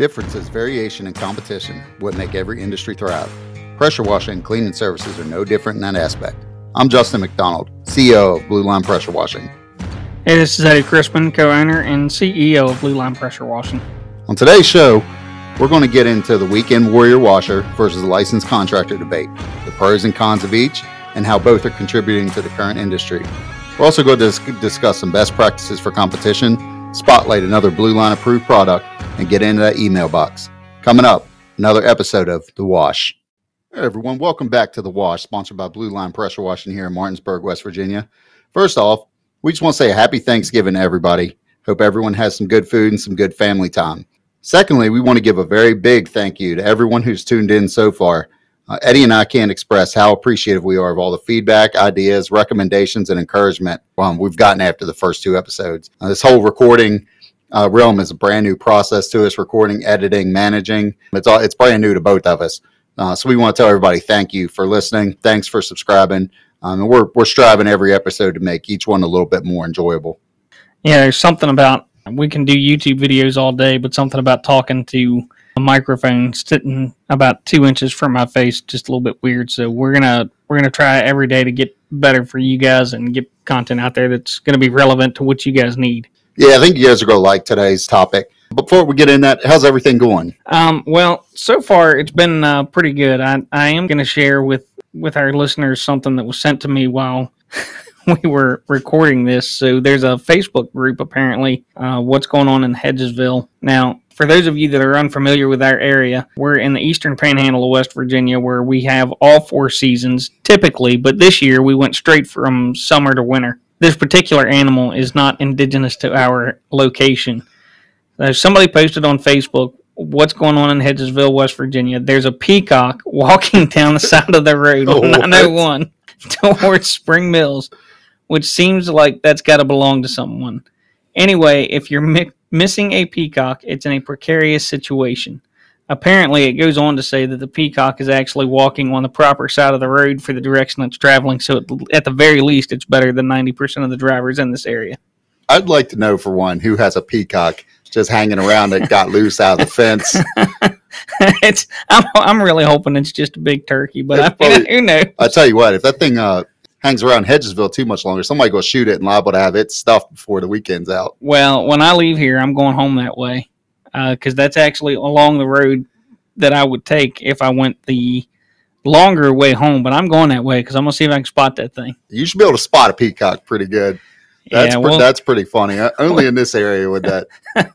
Differences, variation, and competition would make every industry thrive. Pressure washing and cleaning services are no different in that aspect. I'm Justin McDonald, CEO of Blue Line Pressure Washing. Hey, this is Eddie Crispin, co owner and CEO of Blue Line Pressure Washing. On today's show, we're going to get into the weekend warrior washer versus licensed contractor debate, the pros and cons of each, and how both are contributing to the current industry. We're also going to discuss some best practices for competition, spotlight another Blue Line approved product, and get into that email box. Coming up, another episode of The Wash. Hey everyone, welcome back to The Wash, sponsored by Blue Line Pressure Washing here in Martinsburg, West Virginia. First off, we just want to say a happy Thanksgiving to everybody. Hope everyone has some good food and some good family time. Secondly, we want to give a very big thank you to everyone who's tuned in so far. Uh, Eddie and I can't express how appreciative we are of all the feedback, ideas, recommendations, and encouragement um, we've gotten after the first two episodes. Uh, this whole recording uh, realm is a brand new process to us recording editing managing. It's all it's brand new to both of us. Uh, so we want to tell everybody thank you for listening. Thanks for subscribing. Um, and we're, we're striving every episode to make each one a little bit more enjoyable. Yeah there's something about we can do youtube videos all day but something about talking to a microphone sitting about two inches from my face just a little bit weird so we're gonna we're gonna try every day to get better for you guys and get content out there that's to be relevant to what you guys need yeah, I think you guys are to like today's topic. Before we get in that, how's everything going? Um, well, so far it's been uh, pretty good. I, I am to share with with our listeners something that was sent to me while we were recording this. So there's a Facebook group apparently. Uh, what's going on in Hedgesville now? For those of you that are unfamiliar with our area, we're in the eastern panhandle of West Virginia where we have all four seasons typically, but this year we went straight from summer to winter this particular animal is not indigenous to our location. Somebody posted on Facebook what's going on in Hedgesville, West Virginia. There's a peacock walking down the side of the road oh, on 901 towards Spring Mills, which seems like that's got to belong to someone. Anyway, if you're mi- missing a peacock, it's in a precarious situation. Apparently, it goes on to say that the peacock is actually walking on the proper side of the road for the direction it's traveling. So, at the very least, it's better than 90% of the drivers in this area. I'd like to know, for one, who has a peacock just hanging around that got loose out of the fence. it's I'm, I'm really hoping it's just a big turkey, but I probably, who knows? I tell you what, if that thing uh, hangs around Hedgesville too much longer, somebody go shoot it and liable to have it stuffed before the weekend's out. Well, when I leave here, I'm going home that way because uh, that's actually along the road that I would take if I went the longer way home. But I'm going that way because I'm gonna see if I can spot that thing. You should be able to spot a peacock pretty good. That's yeah, well, pre- that's pretty funny. Uh, only in this area would that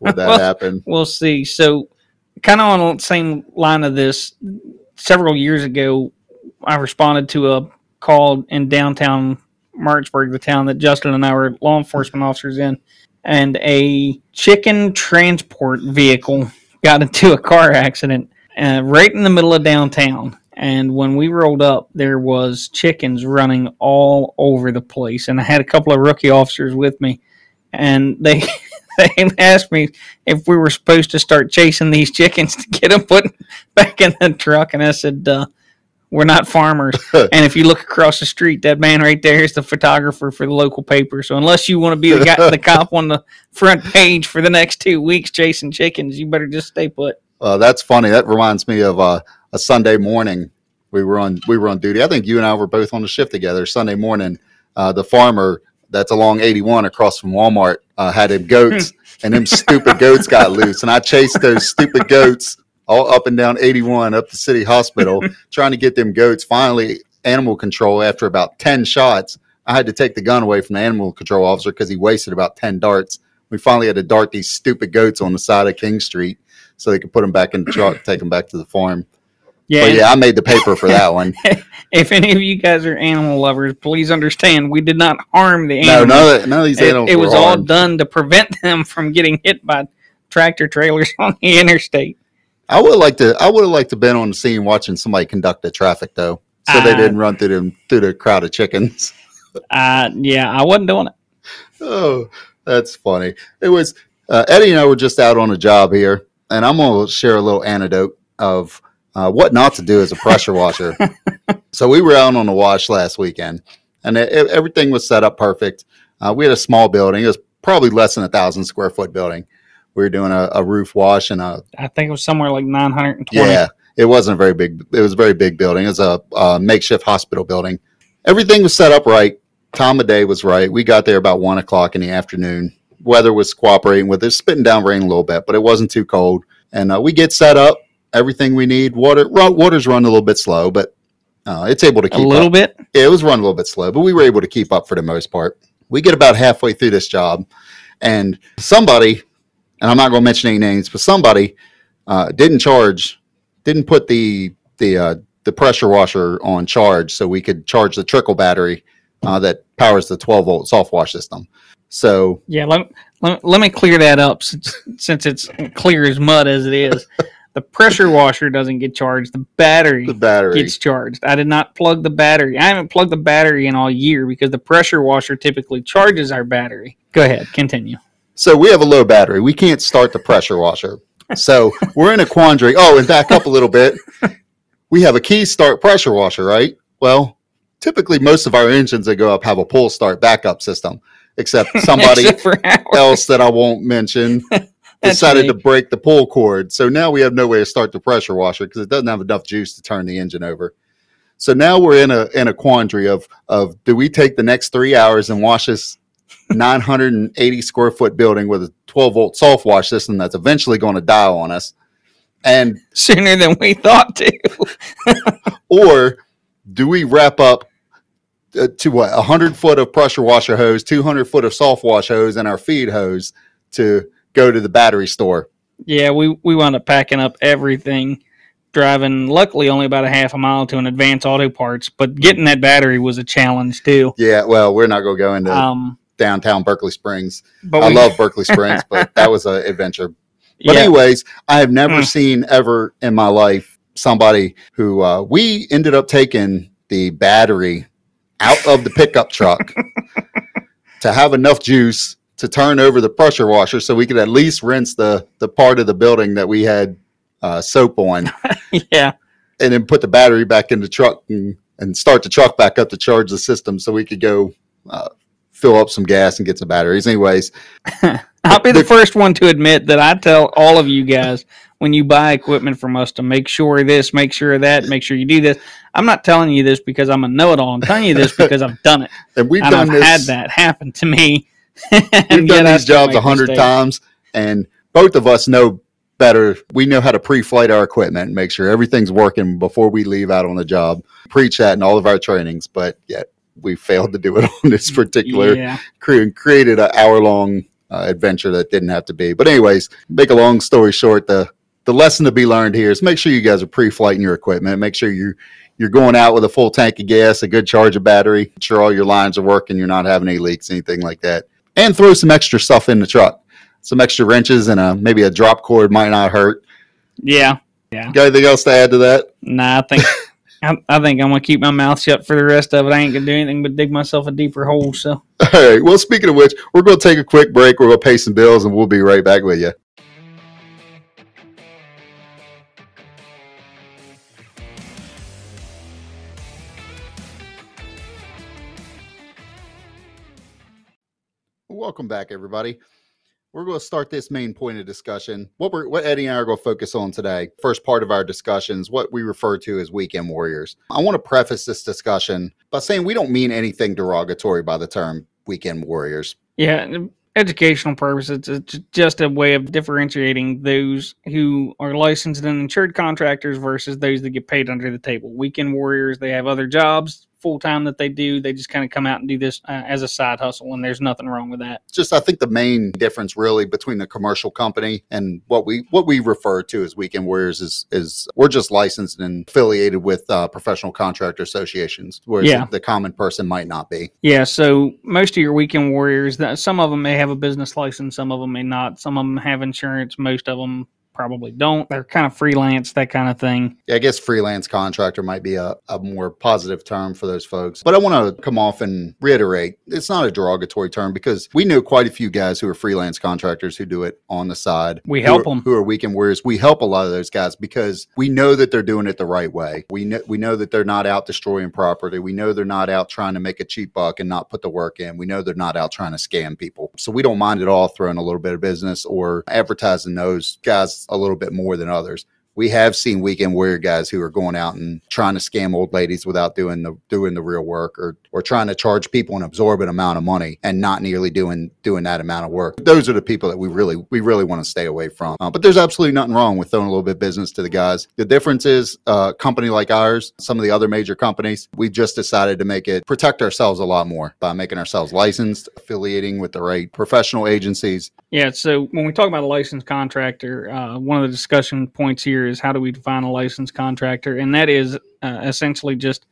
would that well, happen. We'll see. So, kind of on the same line of this, several years ago, I responded to a call in downtown Martinsburg, the town that Justin and I were law enforcement officers in and a chicken transport vehicle got into a car accident uh, right in the middle of downtown. And when we rolled up, there was chickens running all over the place. And I had a couple of rookie officers with me, and they they asked me if we were supposed to start chasing these chickens to get them put back in the truck. And I said, uh, we're not farmers. and if you look across the street, that man right there is the photographer for the local paper. So unless you want to be the guy, the cop on the front page for the next two weeks chasing chickens, you better just stay put. Uh, that's funny. That reminds me of uh, a Sunday morning. We were on we were on duty. I think you and I were both on the shift together. Sunday morning, uh, the farmer that's along 81 across from Walmart uh, had him goats, and them stupid goats got loose, and I chased those stupid goats all up and down 81 up to City Hospital, trying to get them goats. Finally, animal control, after about 10 shots, I had to take the gun away from the animal control officer because he wasted about 10 darts. We finally had to dart these stupid goats on the side of King Street so they could put them back in the truck, take them back to the farm. Yeah, but yeah, I made the paper for that one. if any of you guys are animal lovers, please understand we did not harm the animals. No, none of, none of these animals. It, it was harmed. all done to prevent them from getting hit by tractor trailers on the interstate. I would like to. I would have liked to been on the scene watching somebody conduct the traffic though, so uh, they didn't run through them through the crowd of chickens. uh, yeah, I wasn't doing it. Oh, that's funny. It was uh, Eddie and I were just out on a job here, and I'm gonna share a little anecdote of uh, what not to do as a pressure washer. so we were out on the wash last weekend, and it, it, everything was set up perfect. Uh, we had a small building; it was probably less than a thousand square foot building We were doing a, a roof wash and a I think it was somewhere like 920. yeah. It wasn't a very big. It was a very big building. It was a, a makeshift hospital building. Everything was set up right. Time of day was right. We got there about one o'clock in the afternoon. Weather was cooperating with it, spitting down rain a little bit, but it wasn't too cold. And uh, we get set up. Everything we need. Water. Water's run a little bit slow, but uh, it's able to keep up A little up. bit. Yeah, it was run a little bit slow, but we were able to keep up for the most part. We get about halfway through this job, and somebody, and I'm not going to mention any names, but somebody uh, didn't charge, didn't put the the uh, the pressure washer on charge, so we could charge the trickle battery uh, that powers the 12 volt soft wash system. So Yeah, let, let, let me clear that up since, since it's clear as mud as it is. The pressure washer doesn't get charged. The battery the battery, gets charged. I did not plug the battery. I haven't plugged the battery in all year because the pressure washer typically charges our battery. Go ahead, continue. So we have a low battery. We can't start the pressure washer. So we're in a quandary. Oh, and back up a little bit. We have a key start pressure washer, right? Well, typically most of our engines that go up have a pull start backup system, except somebody Except else that I won't mention decided me. to break the pull cord. So now we have no way to start the pressure washer because it doesn't have enough juice to turn the engine over. So now we're in a in a quandary of of do we take the next three hours and wash this 980 square foot building with a 12 volt soft wash system that's eventually going to die on us, and sooner than we thought to. or do we wrap up uh, to what 100 foot of pressure washer hose, 200 foot of soft wash hose, and our feed hose to go to the battery store? Yeah, we we wound up packing up everything, driving luckily only about a half a mile to an Advance Auto Parts, but getting that battery was a challenge too. Yeah, well, we're not going to go into Um, downtown Berkeley Springs. but I we, love Berkeley Springs, but that was an adventure. But yeah, anyways, I have never Mm. seen ever in my life somebody who uh, we ended up taking the battery out of the pickup truck to have enough juice to turn over the pressure washer so we could at least rinse the the part of the building that we had uh, soap on yeah, and then put the battery back in the truck and, and start the truck back up to charge the system so we could go uh, fill up some gas and get some batteries anyways I'll be the first one to admit that I tell all of you guys when you buy equipment from us to make sure this, make sure that, make sure you do this. I'm not telling you this because I'm a know-it-all. I'm telling you this because I've done it and we've and done I've this had that happen to me. We've done these jobs a hundred times, and both of us know better. We know how to pre-flight our equipment and make sure everything's working before we leave out on the job. Preach that in all of our trainings, but yet we failed to do it on this particular. Yeah, and created an hour-long uh, adventure that didn't have to be. But anyways, make a long story short, the the lesson to be learned here is make sure you guys are pre-flighting your equipment. Make sure you you're going out with a full tank of gas, a good charge of battery, make sure all your lines are working, you're not having any leaks, anything like that. And throw some extra stuff in the truck. Some extra wrenches and a, maybe a drop cord might not hurt. yeah. Yeah. Got anything else to add to that? Nah, I think I, I think I'm gonna keep my mouth shut for the rest of it. I ain't gonna do anything but dig myself a deeper hole. So All right. Well, speaking of which, we're to take a quick break. We're to pay some bills and we'll be right back with you. Welcome back, everybody. We're going to start this main point of discussion. What we're, what Eddie and I are going to focus on today, first part of our discussions, what we refer to as weekend warriors. I want to preface this discussion by saying we don't mean anything derogatory by the term weekend warriors. yeah, educational purposes, it's just a way of differentiating those who are licensed and insured contractors versus those that get paid under the table. Weekend warriors, they have other jobs full time that they do. They just kind of come out and do this uh, as a side hustle, and there's nothing wrong with that. just I think the main difference really between the commercial company and what we what we refer to as weekend warriors is is we're just licensed and affiliated with uh, professional contractor associations, whereas Yeah. the, common person might not be. Yeah, so most of your weekend warriors, that some of them may have a business license, some of them may not. Some of them have insurance, most of them probably don't. They're kind of freelance, that kind of thing. Yeah, I guess freelance contractor might be a, a more positive term for those folks. But I want to come off and reiterate it's not a derogatory term because we know quite a few guys who are freelance contractors who do it on the side. We help who are, them. Who are weekend warriors. We help a lot of those guys because we know that they're doing it the right way. We know, we know that they're not out destroying property. We know they're not out trying to make a cheap buck and not put the work in. We know they're not out trying to scam people. So we don't mind at all throwing a little bit of business or advertising those guys a little bit more than others we have seen weekend warrior guys who are going out and trying to scam old ladies without doing the doing the real work or or trying to charge people an absorbent amount of money and not nearly doing doing that amount of work. Those are the people that we really we really want to stay away from. Uh, but there's absolutely nothing wrong with throwing a little bit of business to the guys. The difference is a uh, company like ours, some of the other major companies, we just decided to make it protect ourselves a lot more by making ourselves licensed, affiliating with the right professional agencies. Yeah. So when we talk about a licensed contractor, uh, one of the discussion points here is how do we define a licensed contractor? And that is uh, essentially just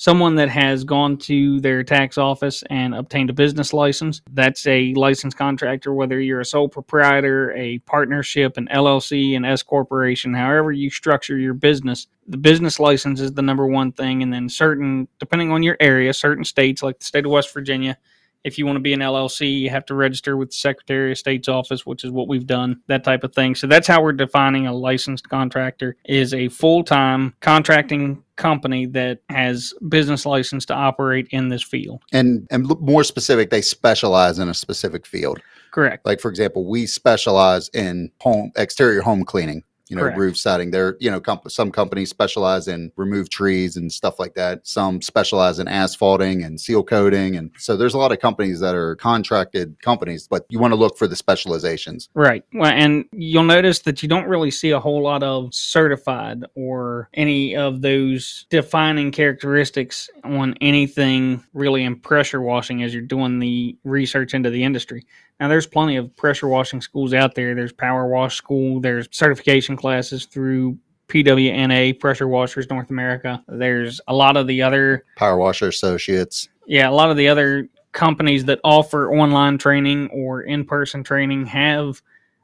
someone that has gone to their tax office and obtained a business license. That's a licensed contractor, whether you're a sole proprietor, a partnership, an LLC, an S corporation, however you structure your business. The business license is the number one thing. And then certain, depending on your area, certain states like the state of West Virginia, if you want to be an LLC, you have to register with the Secretary of State's office, which is what we've done, that type of thing. So that's how we're defining a licensed contractor is a full-time contracting company that has business license to operate in this field. And and more specific, they specialize in a specific field. Correct. Like for example, we specialize in home exterior home cleaning you know, Correct. roof siding. There, you know, comp- some companies specialize in remove trees and stuff like that. Some specialize in asphalting and seal coating, and so there's a lot of companies that are contracted companies. But you want to look for the specializations, right? Well, and you'll notice that you don't really see a whole lot of certified or any of those defining characteristics on anything really in pressure washing as you're doing the research into the industry. Now, there's plenty of pressure washing schools out there. There's Power Wash School. There's certification classes through PWNA, Pressure Washers North America. There's a lot of the other Power Washer Associates. Yeah, a lot of the other companies that offer online training or in person training have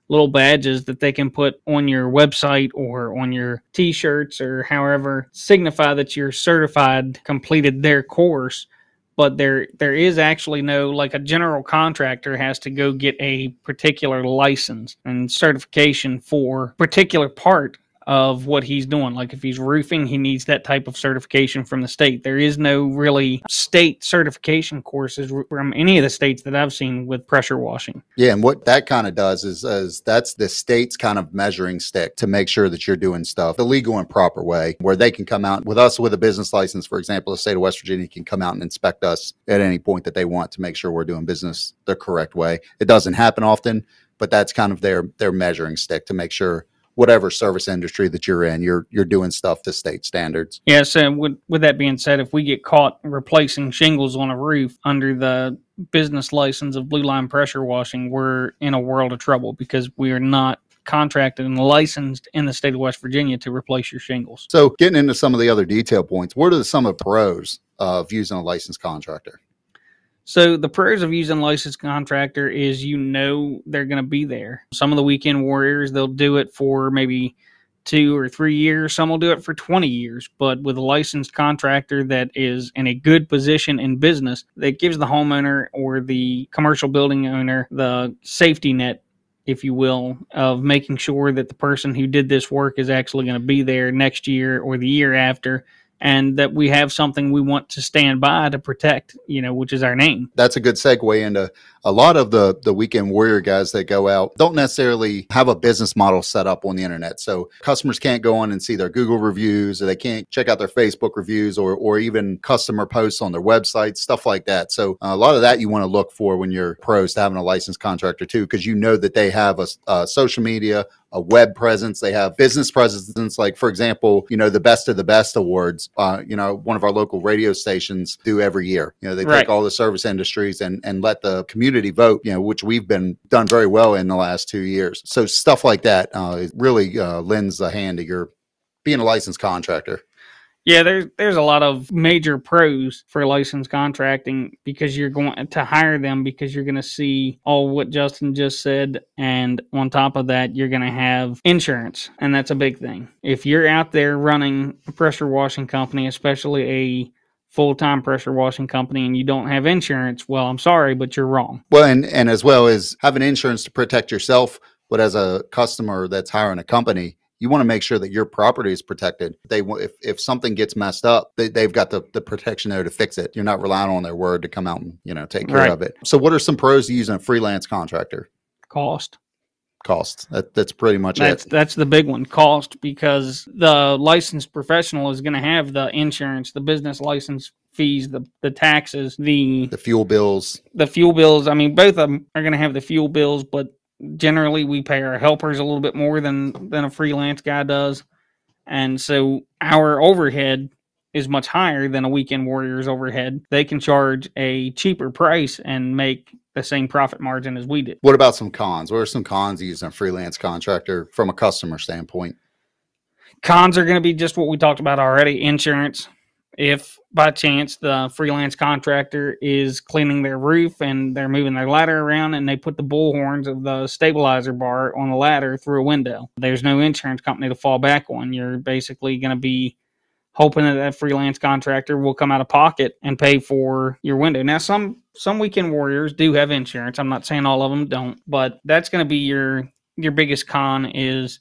little badges that they can put on your website or on your t shirts or however signify that you're certified, completed their course but there there is actually no like a general contractor has to go get a particular license and certification for particular part of what he's doing. Like if he's roofing, he needs that type of certification from the state. There is no really state certification courses from any of the states that I've seen with pressure washing. Yeah, and what that kind of does is, is that's the state's kind of measuring stick to make sure that you're doing stuff the legal and proper way, where they can come out with us with a business license, for example, the state of West Virginia can come out and inspect us at any point that they want to make sure we're doing business the correct way. It doesn't happen often, but that's kind of their their measuring stick to make sure whatever service industry that you're in, you're you're doing stuff to state standards. Yes, and with with that being said, if we get caught replacing shingles on a roof under the business license of Blue Line Pressure Washing, we're in a world of trouble because we are not contracted and licensed in the state of West Virginia to replace your shingles. So, getting into some of the other detail points, what are some of the pros of using a licensed contractor? So the pros of using licensed contractor is you know they're going to be there. Some of the weekend warriors they'll do it for maybe two or three years. Some will do it for 20 years. But with a licensed contractor that is in a good position in business, that gives the homeowner or the commercial building owner the safety net if you will, of making sure that the person who did this work is actually going to be there next year or the year after and that we have something we want to stand by to protect, you know, which is our name. That's a good segue into a lot of the the weekend warrior guys that go out don't necessarily have a business model set up on the internet. So customers can't go on and see their Google reviews or they can't check out their Facebook reviews or or even customer posts on their website, stuff like that. So a lot of that you want to look for when you're pros to having a licensed contractor too, because you know that they have a, a social media, a web presence. They have business presence. Like, for example, you know, the best of the best awards, uh, you know, one of our local radio stations do every year. You know, they right. take all the service industries and, and let the community vote, you know, which we've been done very well in the last two years. So stuff like that uh, really uh, lends a hand to your being a licensed contractor. Yeah, there's there's a lot of major pros for licensed contracting because you're going to hire them because you're going to see all what Justin just said, and on top of that, you're going to have insurance, and that's a big thing. If you're out there running a pressure washing company, especially a full time pressure washing company, and you don't have insurance, well, I'm sorry, but you're wrong. Well, and and as well as having insurance to protect yourself, but as a customer that's hiring a company, you want to make sure that your property is protected. They if if something gets messed up, they, they've got the, the protection there to fix it. You're not relying on their word to come out and you know take care Right. of it. So, what are some pros to using a freelance contractor? Cost. Cost. That, that's pretty much That's it. that's the big one, cost, because the licensed professional is going to have the insurance, the business license fees, the the taxes, the The fuel bills. the fuel bills. I mean, both of them are going to have the fuel bills, but generally we pay our helpers a little bit more than than a freelance guy does, and so our overhead is much higher than a weekend warriors overhead. They can charge a cheaper price and make the same profit margin as we did. What about some cons? What are some cons of using a freelance contractor from a customer standpoint? Cons are going to be just what we talked about already insurance. If by chance the freelance contractor is cleaning their roof and they're moving their ladder around and they put the bull horns of the stabilizer bar on the ladder through a window, there's no insurance company to fall back on. You're basically going to be hoping that that freelance contractor will come out of pocket and pay for your window. Now, some some weekend warriors do have insurance. I'm not saying all of them don't, but that's going to be your your biggest con is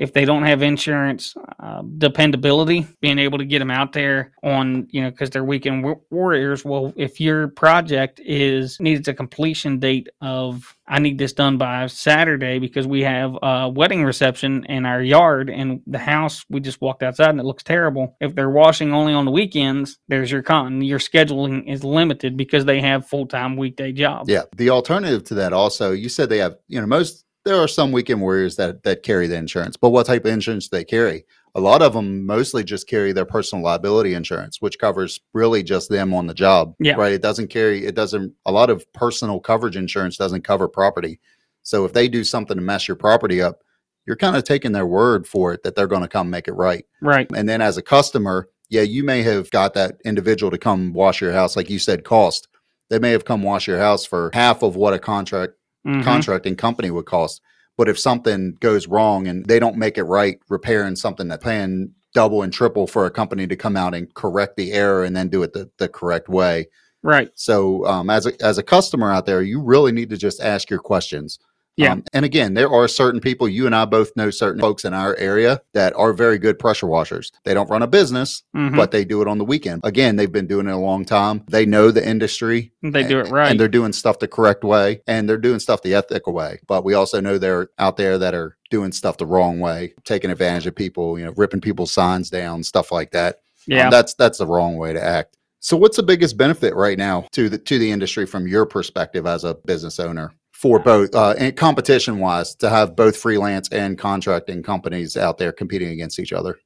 if they don't have insurance, uh, dependability, being able to get them out there on, you know, because they're weekend wa- warriors. Well, if your project is needs a completion date of, I need this done by Saturday because we have a wedding reception in our yard and the house, we just walked outside and it looks terrible. If they're washing only on the weekends, there's your con. Your scheduling is limited because they have full time weekday jobs. Yeah. The alternative to that also, you said they have, you know, most there are some weekend warriors that that carry the insurance, but what type of insurance do they carry? A lot of them mostly just carry their personal liability insurance, which covers really just them on the job. Yeah. Right. It doesn't carry it doesn't a lot of personal coverage insurance doesn't cover property. So if they do something to mess your property up, you're kind of taking their word for it that they're going to come make it right. Right. And then as a customer, yeah, you may have got that individual to come wash your house, like you said, cost. They may have come wash your house for half of what a contract Mhm. contracting company would cost. But if something goes wrong and they don't make it right, repairing something that paying double and triple for a company to come out and correct the error and then do it the, the correct way. Right. So um, as a as a customer out there, you really need to just ask your questions. Yeah. Um, and again, there are certain people, you and I both know certain folks in our area that are very good pressure washers. They don't run a business, Mhm. but they do it on the weekend. Again, they've been doing it a long time. They know the industry. they do it right. And they're doing stuff the correct way and they're doing stuff the ethical way. But we also know they're out there that are doing stuff the wrong way, taking advantage of people, you know, ripping people's signs down, stuff like that. Um, yeah. that's that's the wrong way to act. So what's the biggest benefit right now to the to the industry from your perspective as a business owner for both uh, and competition wise to have both freelance and contracting companies out there competing against each other?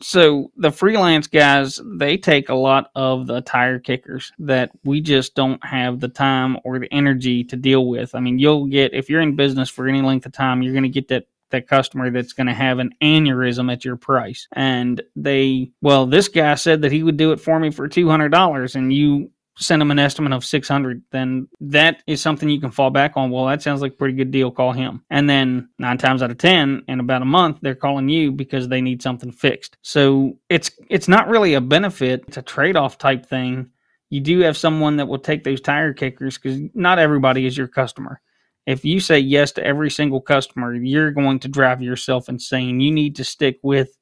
so the freelance guys they take a lot of the tire kickers that we just don't have the time or the energy to deal with i mean you'll get if you're in business for any length of time you're going to get that that customer that's going to have an aneurysm at your price and they well this guy said that he would do it for me for $200 and you send them an estimate of 600 then that is something you can fall back on. Well that sounds like a pretty good deal. Call him. And then nine times out of ten in about a month they're calling you because they need something fixed. So it's it's not really a benefit. It's a trade-off type thing. You do have someone that will take those tire kickers because not everybody is your customer. If you say yes to every single customer you're going to drive yourself insane. You need to stick with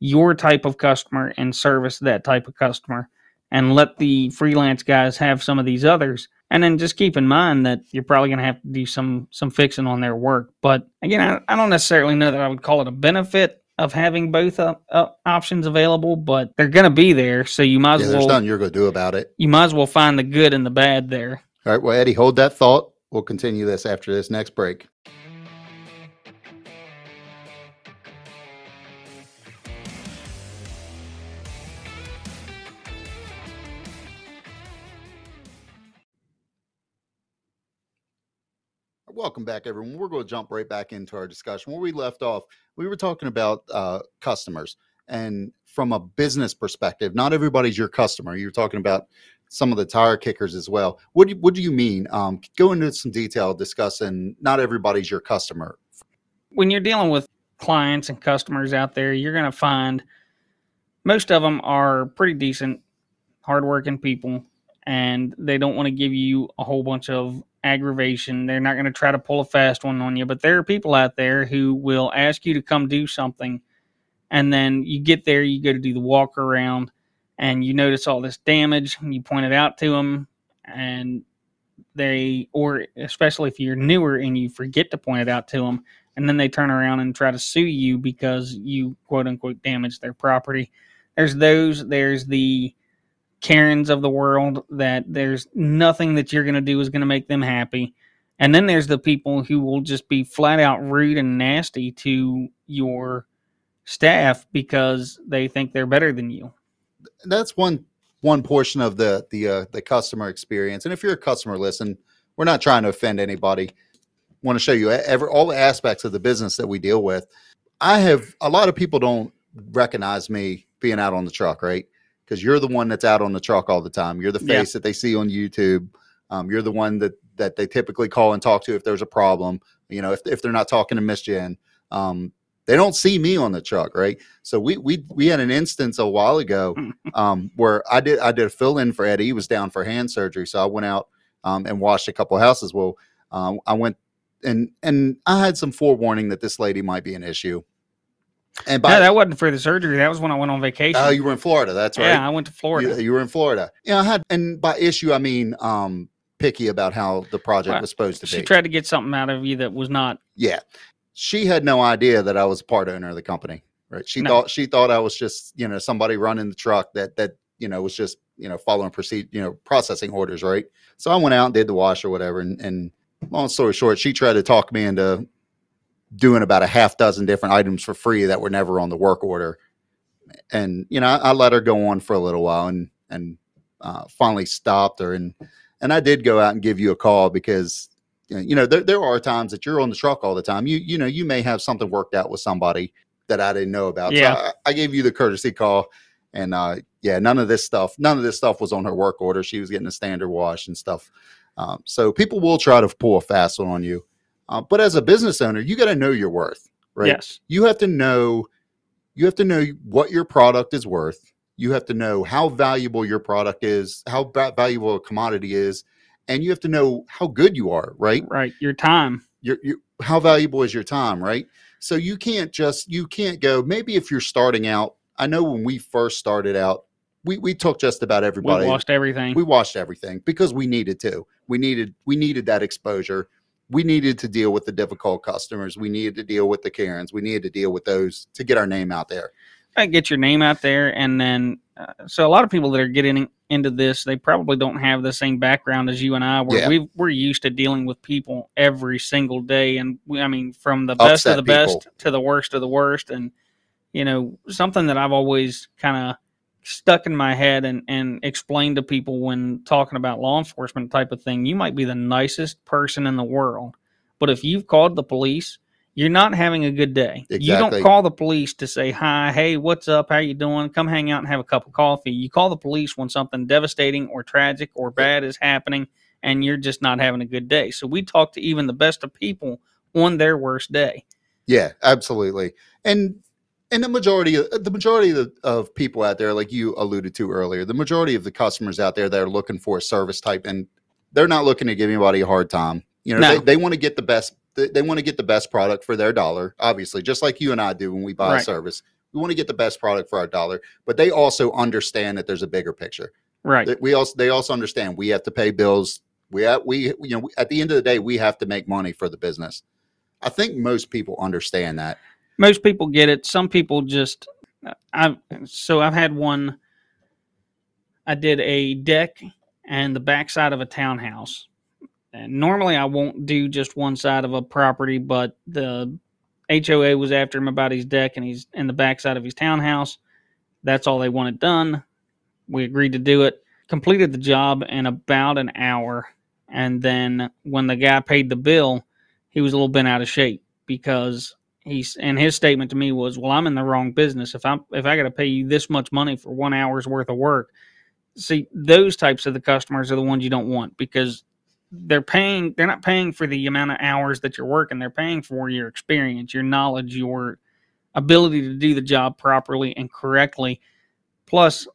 your type of customer and service that type of customer and let the freelance guys have some of these others and then just keep in mind that you're probably going to have to do some some fixing on their work but again I, I don't necessarily know that i would call it a benefit of having both uh, uh, options available but they're going to be there so you might Yeah, as there's well nothing you're going to do about it. you might as well find the good and the bad there All right. Well, Eddie, hold that thought. We'll continue this after this next break. Welcome back, everyone. We're going to jump right back into our discussion. Where we left off, we were talking about uh, customers And from a business perspective, not everybody's your customer. You're talking about some of the tire kickers as well. What do you, what do you mean? Um, go into some detail discussing not everybody's your customer. When you're dealing with clients and customers out there, you're going to find most of them are pretty decent, hardworking people, and they don't want to give you a whole bunch of aggravation. They're not going to try to pull a fast one on you, but there are people out there who will ask you to come do something, and then you get there, you go to do the walk around, and you notice all this damage, and you point it out to them, and they, or especially if you're newer and you forget to point it out to them, and then they turn around and try to sue you because you quote unquote damaged their property. There's those, there's the Karens of the world that there's nothing that you're going to do is going to make them happy. And then there's the people who will just be flat out rude and nasty to your staff because they think they're better than you. That's one one portion of the the uh, the customer experience. And if you're a customer, listen, we're not trying to offend anybody. Want to show you every all the aspects of the business that we deal with. I have a lot of people don't recognize me being out on the truck, right? Because you're the one that's out on the truck all the time. You're the face Yeah. that they see on YouTube. Um, you're the one that that they typically call and talk to if there's a problem. You know, if if they're not talking to Miss Jen, um, they don't see me on the truck, right? So we we we had an instance a while ago um, where I did I did a fill in for Eddie. He was down for hand surgery, so I went out um, and washed a couple houses. Well, um, I went and and I had some forewarning that this lady might be an issue. And by no, that wasn't for the surgery. That was when I went on vacation. oh, you were in Florida. That's right. Yeah, I went to Florida. You, you were in Florida. Yeah, I had, and by issue I mean um, picky about how the project Well, was supposed to she be. She tried to get something out of you that was not. yeah, she had no idea that I was a part owner of the company. Right? She No. thought she thought I was just you know somebody running the truck that that you know was just you know following proceed you know processing orders. Right? So I went out and did the wash or whatever. And, and long story short, she tried to talk me into doing about a half dozen different items for free that were never on the work order. And you know, I, I let her go on for a little while, and and uh, finally stopped her. And and I did go out and give you a call because you know, there, there are times that you're on the truck all the time. You you know you may have something worked out with somebody that I didn't know about. Yeah. So I, I gave you the courtesy call, and uh, yeah, none of this stuff, none of this stuff was on her work order. She was getting a standard wash and stuff. Um, so people will try to pull a fast one on you, uh, but as a business owner, you got to know your worth, right? Yes. you have to know you have to know what your product is worth you have to know how valuable your product is how va- valuable a commodity is and you have to know how good you are right Right. Your time. your, your how valuable is your time right so you can't just you can't go maybe if you're starting out i know when we first started out we, we took just about everybody We lost everything. we watched everything because we needed to we needed we needed that exposure we needed to deal with the difficult customers we needed to deal with the karens we needed to deal with those to get our name out there Try to get your name out there, and then uh, so a lot of people that are getting into this, they probably don't have the same background as you and I. Where Yeah. we we're used to dealing with people every single day, and we, I mean, from the best Upset of the people. best to the worst of the worst, and you know, something that I've always kind of stuck in my head and and explained to people when talking about law enforcement type of thing. You might be the nicest person in the world, but if you've called the police. You're not having a good day. You don't call the police to say hi, hey, what's up, how you doing? Come hang out and have a cup of coffee. You call the police when something devastating or tragic or bad is happening and you're just not having a good day. So we talk to even the best of people on their worst day. yeah absolutely and and the majority of the majority of, of people out there like you alluded to earlier the majority of the customers out there that are looking for a service type and they're not looking to give anybody a hard time. You know No. they, they want to get the best they, they want to get the best product for their dollar obviously just like you and i do when we buy a service. We want to get the best product for our dollar but they also understand that there's a bigger picture. Right. we also they also understand we have to pay bills. We have, we you know at the end of the day we have to make money for the business. I think most people understand that Most people get it. Some people just I've so I've had one I did a deck and the backside of a townhouse. And normally I won't do just one side of a property, but the HOA was after him about his deck and he's in the backside of his townhouse. That's all they wanted done. We agreed to do it. Completed the job in about an hour. And then when the guy paid the bill, he was a little bit out of shape because he's and his statement to me was, "Well, I'm in the wrong business. If I'm if I got to pay you this much money for one hour's worth of work, see those types of the customers are the ones you don't want because they're paying they're not paying for the amount of hours that you're working they're paying for your experience your knowledge your ability to do the job properly and correctly plus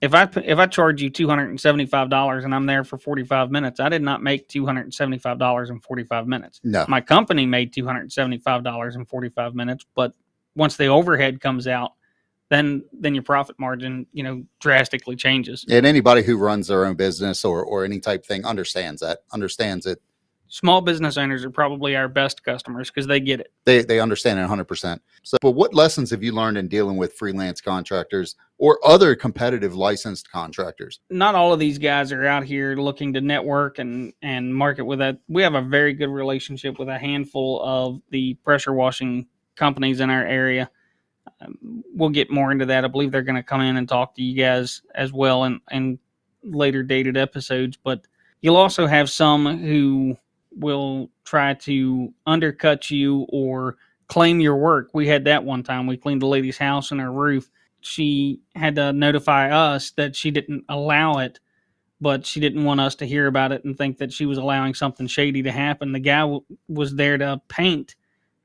if i if i charge you $275 and i'm there for 45 minutes i did not make $275 in 45 minutes No. my company made $275 in 45 minutes but once the overhead comes out then then your profit margin you know drastically changes And anybody who runs their own business or, or any type thing understands that, understands it. Small business owners are probably our best customers because they get it They, they understand it 100%. So, but what lessons have you learned in dealing with freelance contractors or other competitive licensed contractors? not all of these guys are out here looking to network and and market with that we have a very good relationship with a handful of the pressure washing companies in our area um, we'll get more into that i believe they're going to come in and talk to you guys as well in in later dated episodes but you'll also have some who will try to undercut you or claim your work we had that one time we cleaned a lady's house and her roof she had to notify us that she didn't allow it, but she didn't want us to hear about it and think that she was allowing something shady to happen. The guy w- was there to paint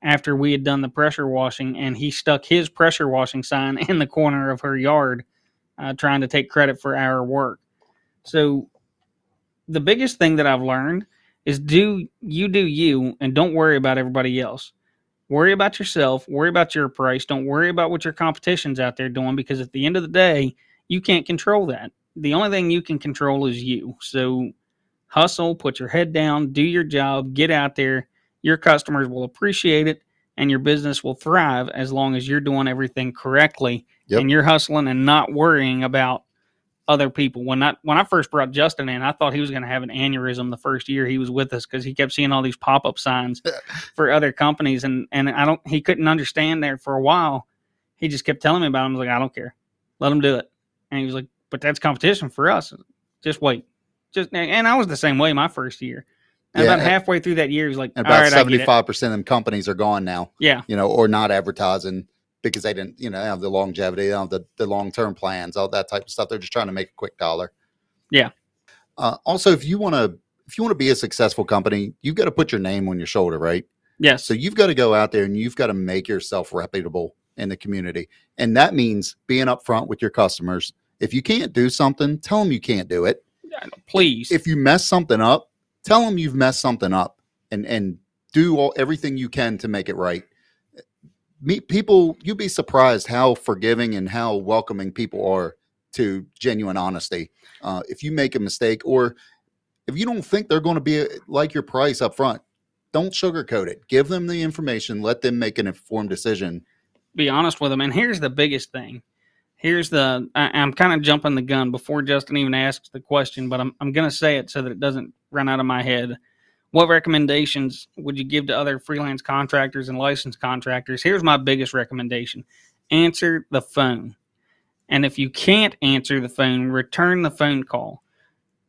after we had done the pressure washing, and he stuck his pressure washing sign in the corner of her yard, uh, trying to take credit for our work. So, the biggest thing that I've learned is do you do you and don't worry about everybody else. Worry about yourself worry about your price don't worry about what your competition's out there doing because at the end of the day you can't control that. The only thing you can control is you. So hustle put your head down do your job get out there. Your customers will appreciate it and your business will thrive as long as you're doing everything correctly Yep. and you're hustling and not worrying about other people. When I when I first brought Justin in, I thought he was going to have an aneurysm the first year he was with us because he kept seeing all these pop up signs for other companies, and and I don't he couldn't understand there for a while. He just kept telling me about them. I was like, I don't care, let him do it. And he was like, but that's competition for us. Just wait, just and I was the same way my first year. And Yeah, about halfway through that year, he was like, about get it. 75% of them companies are gone now, Yeah, you know, or not advertising because they didn't, you know, have the longevity, they don't have the, the long term plans, all that type of stuff. They're just trying to make a quick dollar. Yeah. Uh, also, if you want to, if you want to be a successful company, you've got to put your name on your shoulder, right? yes, So you've got to go out there and you've got to make yourself reputable in the community. And that means being upfront with your customers. If you can't do something, tell them you can't do it. please. If you mess something up, tell them you've messed something up and and do all everything you can to make it right. Meet people, you'd be surprised how forgiving and how welcoming people are to genuine honesty. Uh, if you make a mistake or if you don't think they're going to be uh, like your price up front, don't sugarcoat it. Give them the information, let them make an informed decision. be honest with them. And here's the biggest thing. Here's the I, I'm kind of jumping the gun before Justin even asks the question, but I'm I'm gonna say it so that it doesn't run out of my head. What recommendations would you give to other freelance contractors and licensed contractors? Here's my biggest recommendation. Answer the phone. And if you can't answer the phone, return the phone call.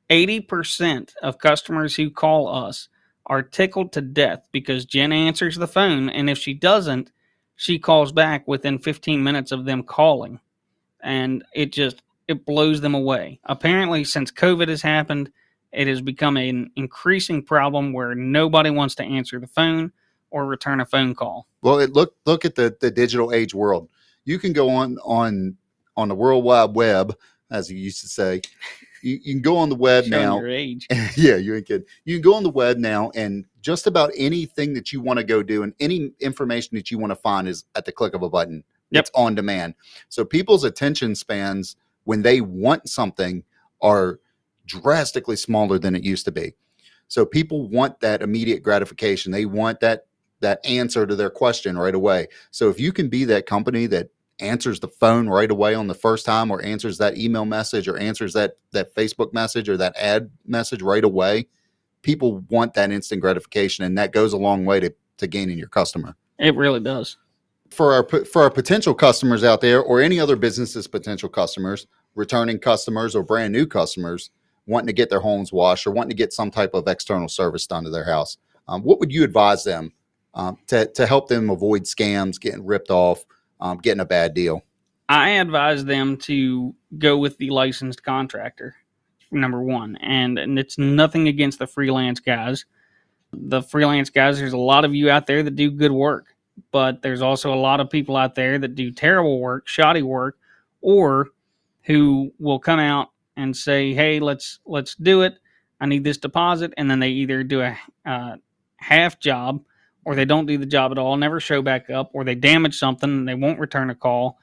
80% of customers who call us are tickled to death because Jen answers the phone, and if she doesn't, she calls back within 15 minutes of them calling and it just it blows them away apparently since covid has happened it has become an increasing problem where nobody wants to answer the phone or return a phone call Well, it, look look at the the digital age world. You can go on on on the World Wide Web, as you used to say. You, you can go on the web Showing now. your age yeah, you ain't kidding. You can go on the web now, and just about anything that you want to go do and any information that you want to find is at the click of a button. Yep. It's on demand. So people's attention spans when they want something are drastically smaller than it used to be. So people want that immediate gratification. They want that that answer to their question right away. So if you can be that company that answers the phone right away on the first time or answers that email message or answers that that Facebook message or that ad message right away, people want that instant gratification and that goes a long way to to gaining your customer. it really does For our for our potential customers out there or any other businesses potential customers, returning customers or brand new customers wanting to get their homes washed or wanting to get some type of external service done to their house. Um, what would you advise them um, to to help them avoid scams, getting ripped off, um, getting a bad deal. I advise them to go with the licensed contractor, number one. And, and it's nothing against the freelance guys. The freelance guys, there's a lot of you out there that do good work, but there's also a lot of people out there that do terrible work, shoddy work, or who will come out and say, "Hey, let's let's do it. I need this deposit," and then they either do a uh, half job, or they don't do the job at all, never show back up, or they damage something and they won't return a call.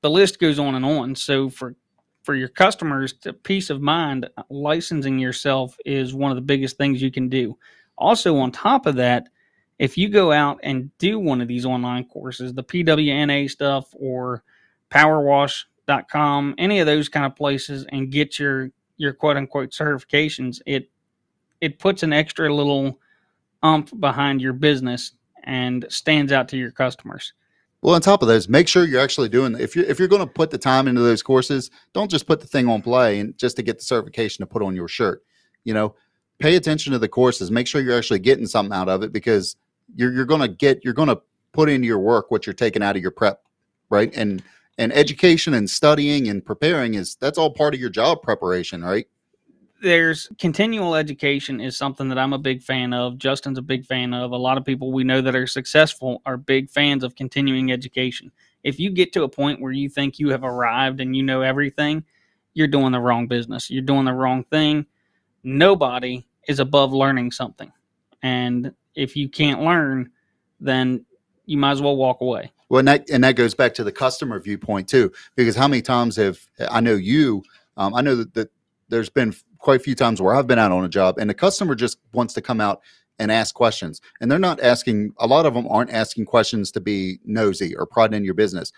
The list goes on and on. So for for your customers, to peace of mind, licensing yourself is one of the biggest things you can do. Also, on top of that, if you go out and do one of these online courses, the PWNA stuff or powerwash.com, any of those kind of places and get your your quote unquote certifications, it it puts an extra little umph behind your business and stands out to your customers. Well, on top of those, make sure you're actually doing. If you're if you're going to put the time into those courses, don't just put the thing on play and just to get the certification to put on your shirt. You know, pay attention to the courses. Make sure you're actually getting something out of it because you're you're going to get you're going to put into your work what you're taking out of your prep, right? And and education and studying and preparing is that's all part of your job preparation, right? there's continual education is something that I'm a big fan of. Justin's a big fan of. A lot of people we know that are successful are big fans of continuing education. If you get to a point where you think you have arrived and you know everything, you're doing the wrong business. You're doing the wrong thing. Nobody is above learning something. And if you can't learn, then you might as well walk away. Well, and that and that goes back to the customer viewpoint too, because how many times have I know you? Um, I know that, that there's been quite a few times where I've been out on a job and the customer just wants to come out and ask questions. And they're not asking, a lot of them aren't asking questions to be nosy or prod in your business.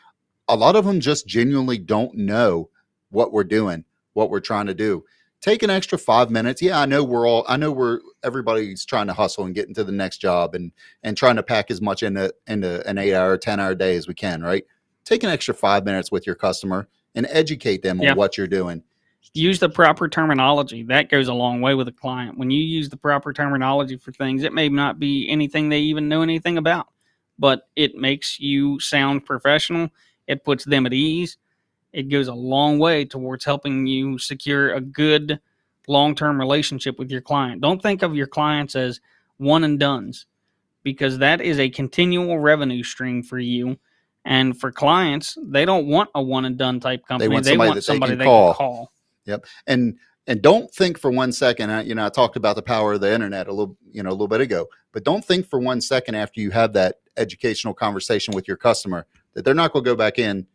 A lot of them just genuinely don't know what we're doing, what we're trying to do. Take an extra five minutes. Yeah, I know we're all, I know we're, everybody's trying to hustle and get into the next job and, and trying to pack as much into, into an eight hour, 10 hour day as we can, right? Take an extra five minutes with your customer and educate them Yeah. on what you're doing. use the proper terminology. That goes a long way with a client. When you use the proper terminology for things, it may not be anything they even know anything about, but it makes you sound professional. It puts them at ease. It goes a long way towards helping you secure a good long term relationship with your client. Don't think of your clients as one and dones because that is a continual revenue stream for you. And for clients, they don't want a one and done type company. They want somebody that they somebody can they call. can call. and and don't think for one second I- you know i talked about the power of the internet a little you know a little bit ago but don't think for one second after you have that educational conversation with your customer that they're not going to go back in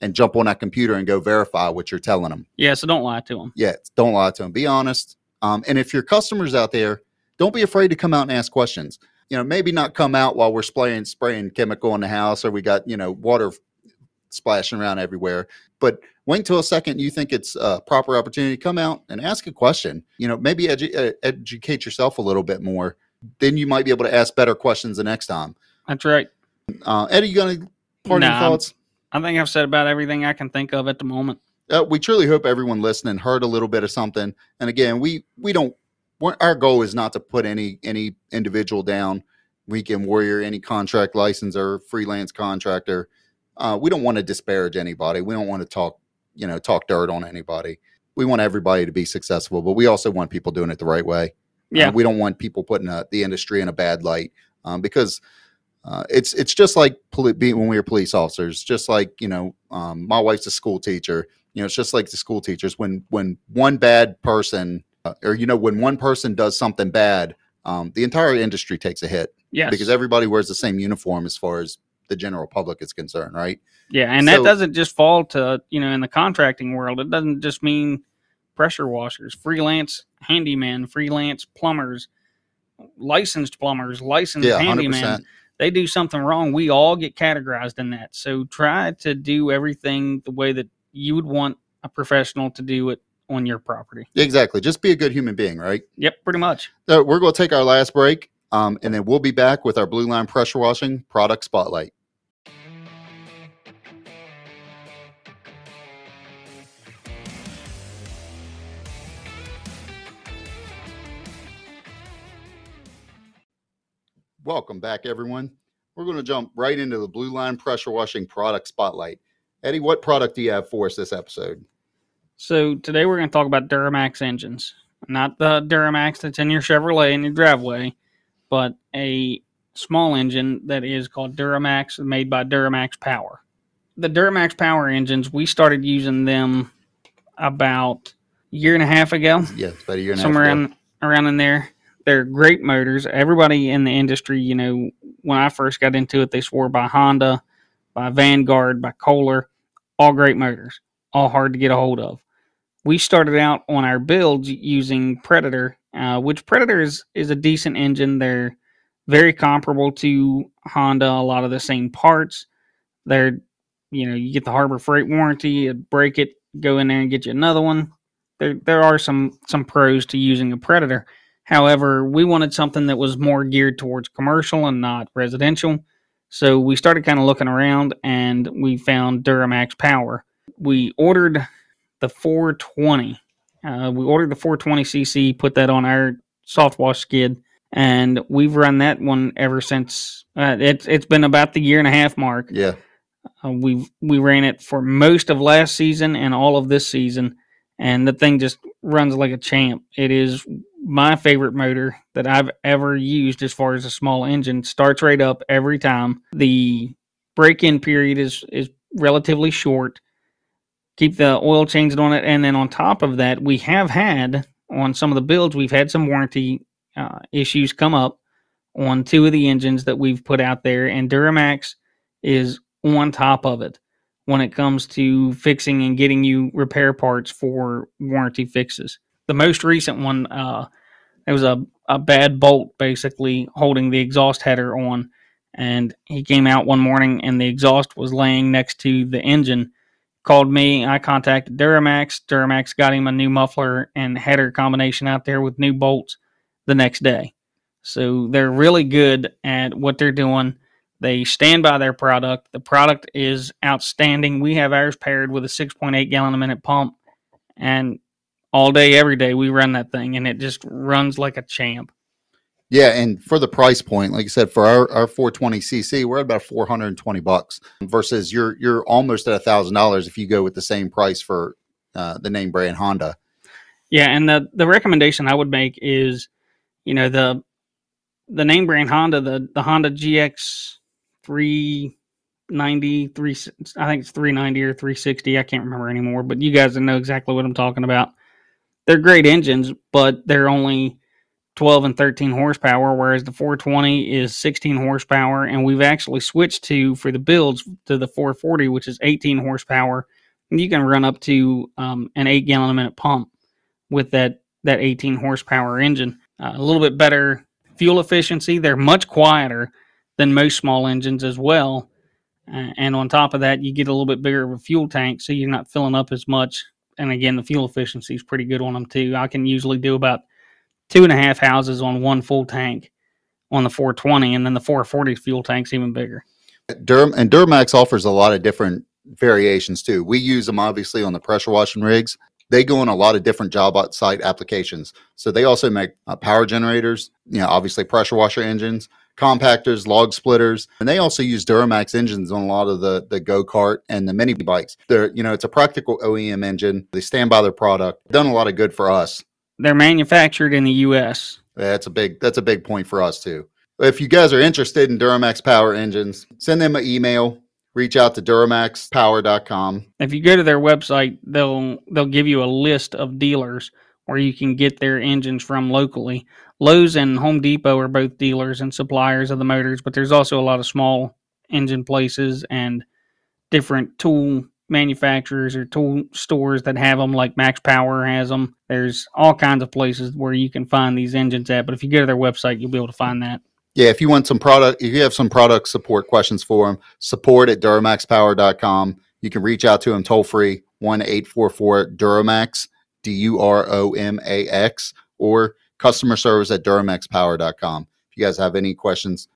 and jump on that computer and go verify what you're telling them Yeah, so don't lie to them. yeah don't lie to them be honest. Um, and if your customers out there don't be afraid to come out and ask questions. You know maybe not come out while we're spraying spraying chemical in the house or we got you know water splashing around everywhere. But wait until a second you think it's a proper opportunity to come out and ask a question. You know maybe edu- educate yourself a little bit more. Then you might be able to ask better questions the next time. That's right. uh, eddie you got any parting Nah, thoughts I think I've said about everything I can think of at the moment. uh, we truly hope everyone listening heard a little bit of something. And again, we we don't. We're, our goal is not to put any any individual down. Weekend warrior, any contract licenser, freelance contractor. Uh, we don't want to disparage anybody. We don't want to talk you know talk dirt on anybody. We want everybody to be successful, but we also want people doing it the right way. Uh, Yeah. we don't want people putting uh the industry in a bad light um, because uh, it's it's just like poli- being when we were police officers. Just like you know, um, my wife's a school teacher. You know, it's just like the school teachers. When when one bad person, uh, or you know, when one person does something bad, um, the entire industry takes a hit Yeah, because everybody wears the same uniform as far as the general public is concerned, right? yeah, and so- that doesn't just fall to, you know, in the contracting world. It doesn't just mean pressure washers, freelance handyman, freelance plumbers, licensed plumbers, licensed Yeah, handyman. They do something wrong, we all get categorized in that. So try to do everything the way that you would want a professional to do it on your property. Exactly. Just be a good human being, right? Yep, pretty much. So we're going to take our last break, um, and then we'll be back with our Blue Line pressure washing product spotlight. Welcome back, everyone. We're going to jump right into the Blue Line pressure washing product spotlight. Eddie, what product do you have for us this episode? So today we're going to talk about DuroMax engines, not the Duramax that's in your Chevrolet in your driveway, but a small engine that is called DuroMax, made by DuroMax Power. The DuroMax Power engines, we started using them about a year and a half ago. Yeah, about a year and a half. somewhere ago. in, around in there. They're great motors. Everybody in the industry, you know, when I first got into it, they swore by Honda, by Vanguard, by Kohler, all great motors, all hard to get a hold of. We started out on our builds using Predator, uh, which Predator is, is a decent engine. They're very comparable to Honda, a lot of the same parts. They're, you know, you get the Harbor Freight warranty, break it, go in there and get you another one there there are some some pros to using a predator however we wanted something that was more geared towards commercial and not residential. So we started kind of looking around and we found duromax power. We ordered the 420 uh, we ordered the 420cc put that on our soft wash skid and we've run that one ever since uh, it's it's been about the year and a half mark. Yeah, uh, we we ran it for most of last season and all of this season, and the thing just runs like a champ. It is my favorite motor that I've ever used as far as a small engine. Starts right up every time. The break-in period is is relatively short. Keep the oil changed on it, and then on top of that, we have had on some of the builds we've had some warranty uh, issues come up on two of the engines that we've put out there, and DuroMax is on top of it when it comes to fixing and getting you repair parts for warranty fixes. The most recent one, uh, there was a, a bad bolt basically holding the exhaust header on, and he came out one morning and the exhaust was laying next to the engine. Called me, I contacted DuroMax. DuroMax got him a new muffler and header combination out there with new bolts the next day. So they're really good at what they're doing. They stand by their product. The product is outstanding. We have ours paired with a 6.8 gallon a minute pump, and all day, every day, we run that thing, and it just runs like a champ. yeah, and for the price point, like I said, for our, our 420cc, we're at about 420 bucks versus you're you're almost at a thousand dollars if you go with the same price for uh, the name brand Honda. Yeah, and the the recommendation I would make is, you know, the the name brand Honda, the the Honda GX 390, three, I think it's 390 or 360. I can't remember anymore, but you guys know exactly what I'm talking about. They're great engines, but they're only 12 and 13 horsepower, whereas the 420 is 16 horsepower. And we've actually switched to, for the builds, to the 440, which is 18 horsepower. And you can run up to um, an eight gallon a minute pump with that, that 18 horsepower engine. Uh, a little bit better fuel efficiency. They're much quieter than most small engines as well. Uh, and on top of that, you get a little bit bigger of a fuel tank, so you're not filling up as much. And again, the fuel efficiency is pretty good on them too. I can usually do about two and a half houses on one full tank on the 420, and then the 440 fuel tank's even bigger. Durham and DuroMax offers a lot of different variations too. We use them obviously on the pressure washing rigs. They go in a lot of different job site applications. So they also make uh, power generators, you know, obviously pressure washer engines, compactors, log splitters, and they also use DuroMax engines on a lot of the the go kart and the mini bikes. They're you know it's a practical OEM engine. They stand by their product. Done a lot of good for us. They're manufactured in the U.S. That's a big that's a big point for us too. If you guys are interested in DuroMax power engines, send them an email. Reach out to DuroMaxPower.com. If you go to their website, they'll they'll give you a list of dealers where you can get their engines from locally. Lowe's and Home Depot are both dealers and suppliers of the motors, but there's also a lot of small engine places and different tool manufacturers or tool stores that have them, like Max Power has them. There's all kinds of places where you can find these engines at, but if you go to their website, you'll be able to find that. Yeah, if you want some product, if you have some product support questions for them, support at DuroMaxPower.com. You can reach out to them toll free, 1 844 DuroMax, D U R O M A X, or customer service at DuroMaxPower.com. If you guys have any questions.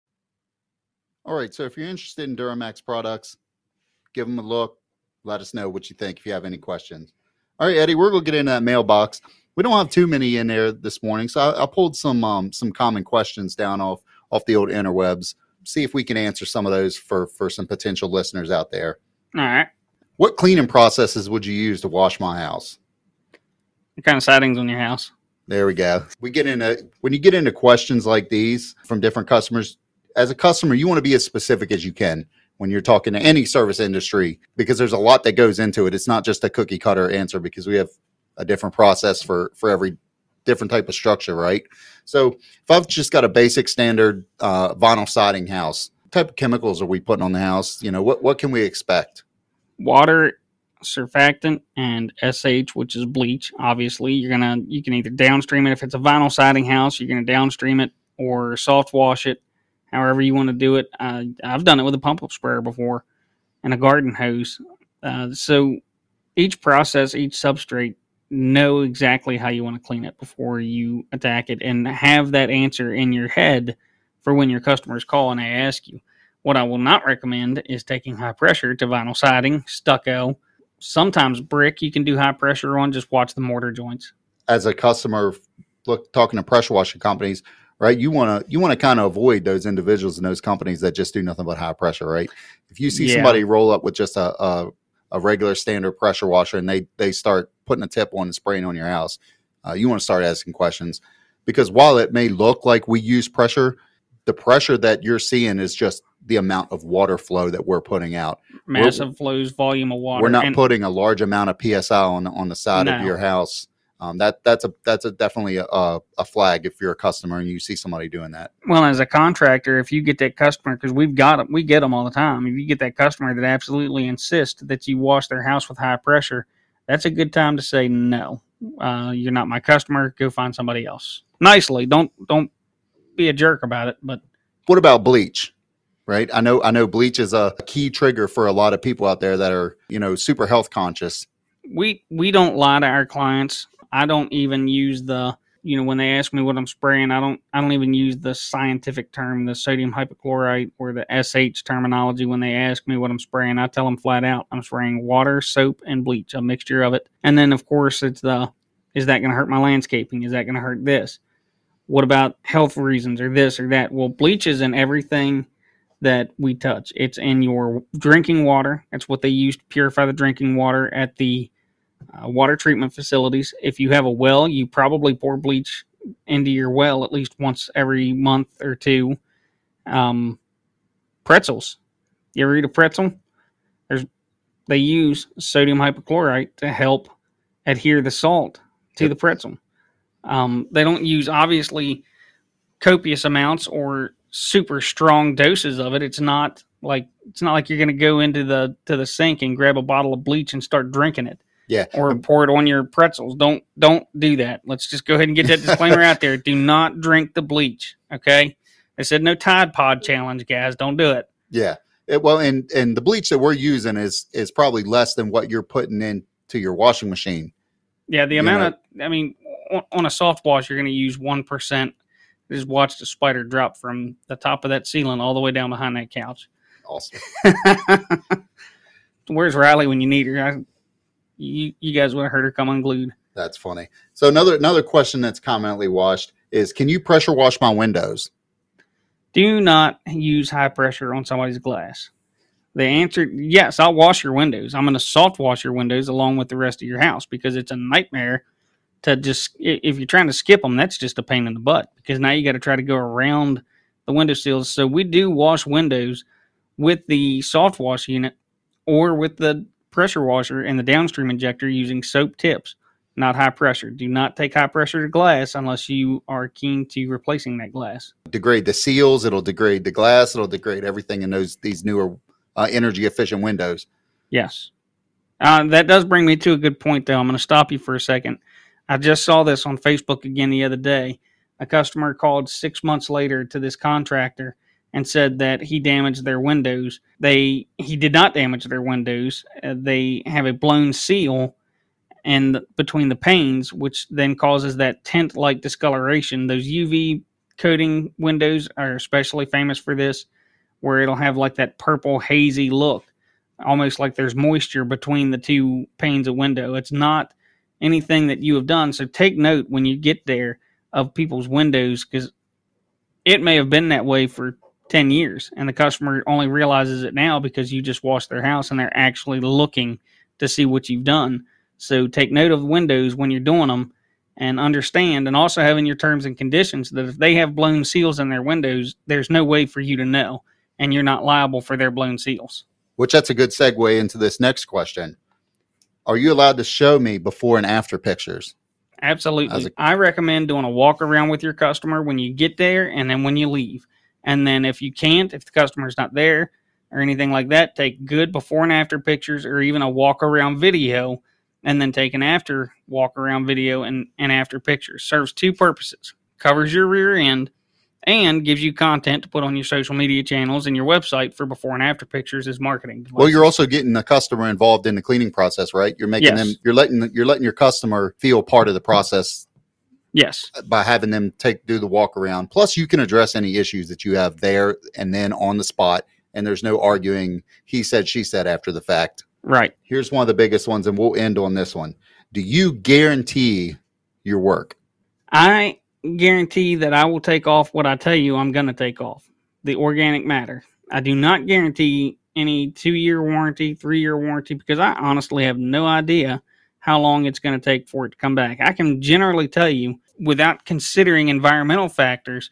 All right, so if you're interested in DuroMax products, give them a look. Let us know what you think if you have any questions. All right, Eddie, we're going to get into that mailbox. We don't have too many in there this morning, so I, I pulled some um, some common questions down off off the old interwebs. See if we can answer some of those for for some potential listeners out there. All right. What cleaning processes would you use to wash my house? What kind of sidings on your house? There we go. We get into when you get into questions like these from different customers. As a customer, you want to be as specific as you can when you're talking to any service industry because there's a lot that goes into it. It's not just a cookie cutter answer because we have a different process for for every different type of structure, right? So if I've just got a basic standard uh, vinyl siding house, type of chemicals are we putting on the house? You know, what what can we expect? Water, surfactant, and SH, which is bleach. Obviously, you're gonna you can either downstream it if it's a vinyl siding house, you're gonna downstream it or soft wash it, however you want to do it. Uh, I've done it with a pump up sprayer before and a garden hose. Uh, so each process, each substrate know exactly how you want to clean it before you attack it and have that answer in your head for when your customers call and they ask you. What I will not recommend is taking high pressure to vinyl siding, stucco, sometimes brick you can do high pressure on, just watch the mortar joints. As a customer, look talking to pressure washing companies, right? You want to you want to kind of avoid those individuals and those companies that just do nothing but high pressure, right? If you see Yeah. somebody roll up with just a, a a regular standard pressure washer and they they start putting a tip on and spraying on your house, uh, you want to start asking questions because while it may look like we use pressure, the pressure that you're seeing is just the amount of water flow that we're putting out. Massive flows, volume of water. We're not and- putting a large amount of psi on on the side of your house. Um, that that's a that's a definitely a, a a flag if you're a customer and you see somebody doing that. well as a contractor if you get that customer because we've got them we get them all the time if you get that customer that absolutely insists that you wash their house with high pressure that's a good time to say no uh, you're not my customer go find somebody else nicely don't don't be a jerk about it but What about bleach? Right? I know I know bleach is a key trigger for a lot of people out there that are you know super health conscious. we we don't lie to our clients. I don't even use the you know when they ask me what i'm spraying i don't i don't even use the scientific term the sodium hypochlorite or the sh terminology when they ask me what i'm spraying. I tell them flat out i'm spraying water soap and bleach a mixture of it. And then of course it's the is that going to hurt my landscaping? Is that going to hurt this? What about health reasons or this or that? Well bleach is in everything that we touch it's in your drinking water that's what they use to purify the drinking water at the uh, water treatment facilities. If you have a well, you probably pour bleach into your well at least once every month or two. Um, pretzels. You ever eat a pretzel? There's they use sodium hypochlorite to help adhere the salt to Yep. the pretzel. Um, they don't use obviously copious amounts or super strong doses of it. It's not like it's not like you're going to go into the to the sink and grab a bottle of bleach and start drinking it Yeah. or pour it on your pretzels. Don't don't do that. Let's just go ahead and get that disclaimer out there. Do not drink the bleach. Okay. I said no Tide Pod challenge, guys. Don't do it. Yeah. It, well, and and the bleach that we're using is is probably less than what you're putting into your washing machine. Yeah, the You amount of I mean, on, on a soft wash, you're going to use one percent. Just watched a spider drop from the top of that ceiling all the way down behind that couch. Awesome. Where's Riley when you need her? I, you you guys would have heard her come unglued. That's funny. So another another question that's commonly washed is can you pressure wash my windows? Do not use high pressure on somebody's glass. The answer, yes, I'll wash your windows. I'm going to soft wash your windows along with the rest of your house because it's a nightmare to just, if you're trying to skip them, that's just a pain in the butt because now you got to try to go around the window sills. So we do wash windows with the soft wash unit or with the pressure washer and the downstream injector using soap tips, not high pressure. Do not take high pressure to glass unless you are keen to replacing that glass. Degrade the seals, it'll degrade the glass, it'll degrade everything in those these newer uh, energy efficient windows. Yes. Uh, that does bring me to a good point, though. I'm going to stop you for a second. I just saw this on Facebook again the other day. A customer called six months later to this contractor and said that he damaged their windows. They he did not damage their windows. Uh, they have a blown seal and between the panes, which then causes that tint-like discoloration. Those UV coating windows are especially famous for this, where it'll have like that purple hazy look almost like there's moisture between the two panes of window. It's not anything that you have done. So take note when you get there of people's windows because it may have been that way for 10 years and the customer only realizes it now because you just washed their house and they're actually looking to see what you've done. So take note of the windows when you're doing them and understand and also have in your terms and conditions that if they have blown seals in their windows, there's no way for you to know and you're not liable for their blown seals. Which that's a good segue into this next question. Are you allowed to show me before and after pictures? Absolutely. A- I recommend doing a walk around with your customer when you get there and then when you leave. And then if you can't, if the customer's not there or anything like that, take good before and after pictures or even a walk around video and then take an after walk around video and, and after pictures. Serves two purposes. Covers your rear end and gives you content to put on your social media channels and your website for before and after pictures as marketing. Devices. Well, you're also getting the customer involved in the cleaning process, right? You're making yes. them you're letting you're letting your customer feel part of the process. Yes. By having them take do the walk around. Plus you can address any issues that you have there and then on the spot and there's no arguing he said she said after the fact. Right. Here's one of the biggest ones and we'll end on this one. Do you guarantee your work? I guarantee that I will take off what I tell you I'm going to take off the organic matter. I do not guarantee any two year warranty, three year warranty, because I honestly have no idea how long it's going to take for it to come back. I can generally tell you, without considering environmental factors,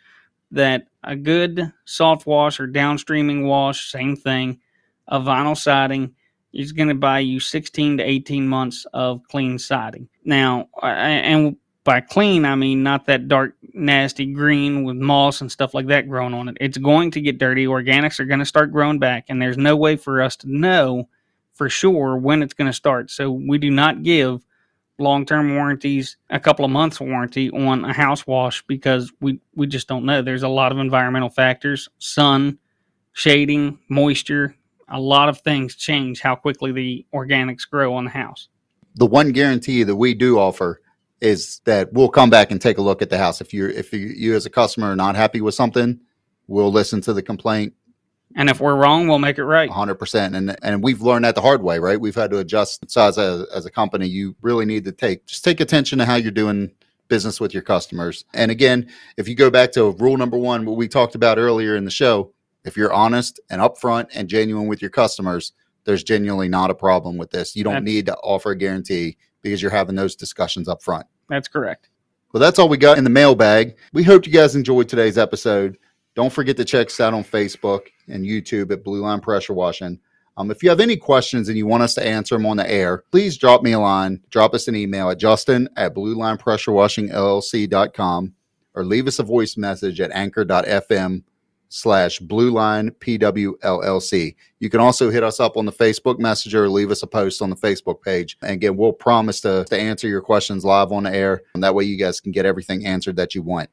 that a good soft wash or downstreaming wash, same thing, a vinyl siding is going to buy you 16 to 18 months of clean siding. Now, and by clean, I mean not that dark, nasty green with moss and stuff like that growing on it. It's going to get dirty. Organics are going to start growing back, and there's no way for us to know for sure when it's going to start. So we do not give long term warranties, a couple of months warranty on a house wash because we, we just don't know. There's a lot of environmental factors, sun, shading, moisture, a lot of things change how quickly the organics grow on the house. The one guarantee that we do offer is that we'll come back and take a look at the house. If you if you, you as a customer are not happy with something, we'll listen to the complaint. And if we're wrong, we'll make it right. 100%. And and we've learned that the hard way, right? We've had to adjust. So as a, as a company, you really need to take just take attention to how you're doing business with your customers. And again, if you go back to rule number 1 what we talked about earlier in the show, if you're honest and upfront and genuine with your customers, there's genuinely not a problem with this. You don't That's, need to offer a guarantee because you're having those discussions up front. That's correct. Well, that's all we got in the mailbag. We hope you guys enjoyed today's episode. Don't forget to check us out on Facebook and YouTube at Blue Line Pressure Washing. Um, if you have any questions and you want us to answer them on the air, please drop me a line, drop us an email at justin at bluelinepressurewashingllc.com or leave us a voice message at anchor.fm slash blue line pwllc you can also hit us up on the facebook messenger or leave us a post on the facebook page. And again we'll promise to, to answer your questions live on the air and that way you guys can get everything answered that you want.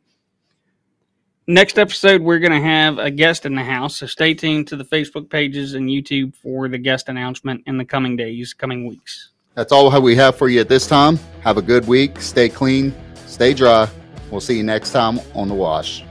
Next episode we're going to have a guest in the house so stay tuned to the facebook pages and youtube for the guest announcement in the coming days coming weeks. That's all we have for you at this time. Have a good week. Stay clean. Stay dry. We'll see you next time on the wash